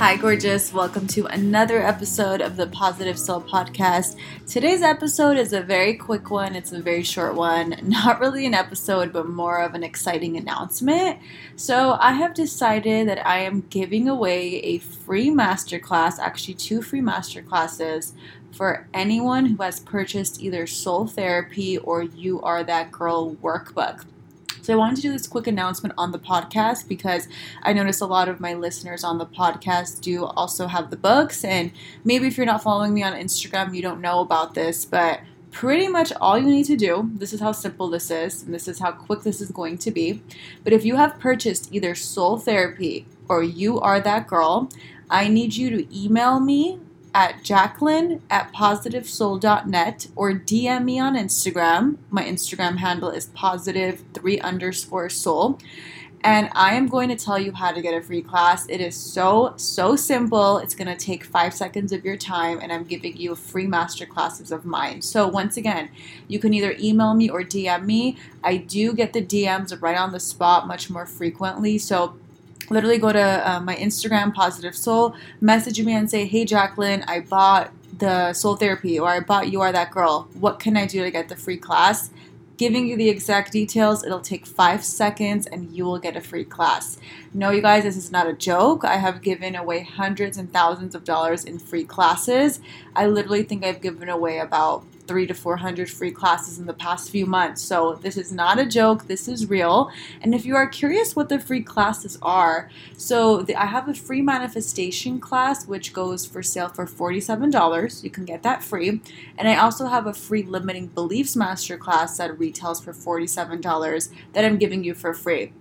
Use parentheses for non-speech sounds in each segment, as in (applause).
Hi, gorgeous. Welcome to another episode of the Positive Soul Podcast. Today's episode is a very quick one, it's a very short one. (laughs) Not really an episode, but more of an exciting announcement. So, I have decided that I am giving away a free masterclass, actually, two free masterclasses for anyone who has purchased either Soul Therapy or You Are That Girl workbook. So I wanted to do this quick announcement on the podcast because I noticed a lot of my listeners on the podcast do also have the books. And maybe if you're not following me on Instagram, you don't know about this, but pretty much all you need to do this is how simple this is and this is how quick this is going to be but if you have purchased either soul therapy or you are that girl i need you to email me at Jacqueline at positivesoul.net or DM me on Instagram. My Instagram handle is positive three underscore soul. And I am going to tell you how to get a free class. It is so, so simple. It's going to take five seconds of your time, and I'm giving you free master classes of mine. So, once again, you can either email me or DM me. I do get the DMs right on the spot much more frequently. So, literally go to uh, my Instagram, Positive Soul, message me and say, Hey, Jacqueline, I bought the soul therapy or I bought You Are That Girl. What can I do to get the free class? Giving you the exact details, it'll take five seconds and you will get a free class. No, you guys, this is not a joke. I have given away hundreds and thousands of dollars in free classes. I literally think I've given away about three to 400 free classes in the past few months. So this is not a joke, this is real. And if you are curious what the free classes are, so the, I have a free manifestation class which goes for sale for $47. You can get that free. And I also have a free limiting beliefs masterclass that retails for $47 that I'm giving you for free.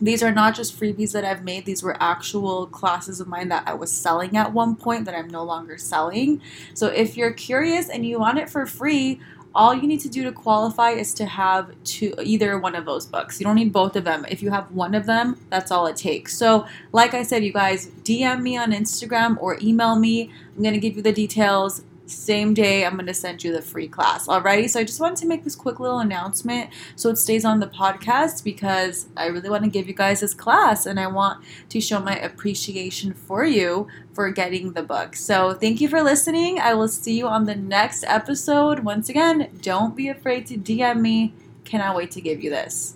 These are not just freebies that I've made, these were actual classes of mine that I was selling at one point that I'm no longer selling. So if you're curious and you want it for free, all you need to do to qualify is to have two either one of those books. You don't need both of them. If you have one of them, that's all it takes. So, like I said, you guys DM me on Instagram or email me. I'm going to give you the details same day I'm going to send you the free class. Alrighty, so I just wanted to make this quick little announcement so it stays on the podcast because I really want to give you guys this class and I want to show my appreciation for you for getting the book. So thank you for listening. I will see you on the next episode. Once again, don't be afraid to DM me. Cannot wait to give you this.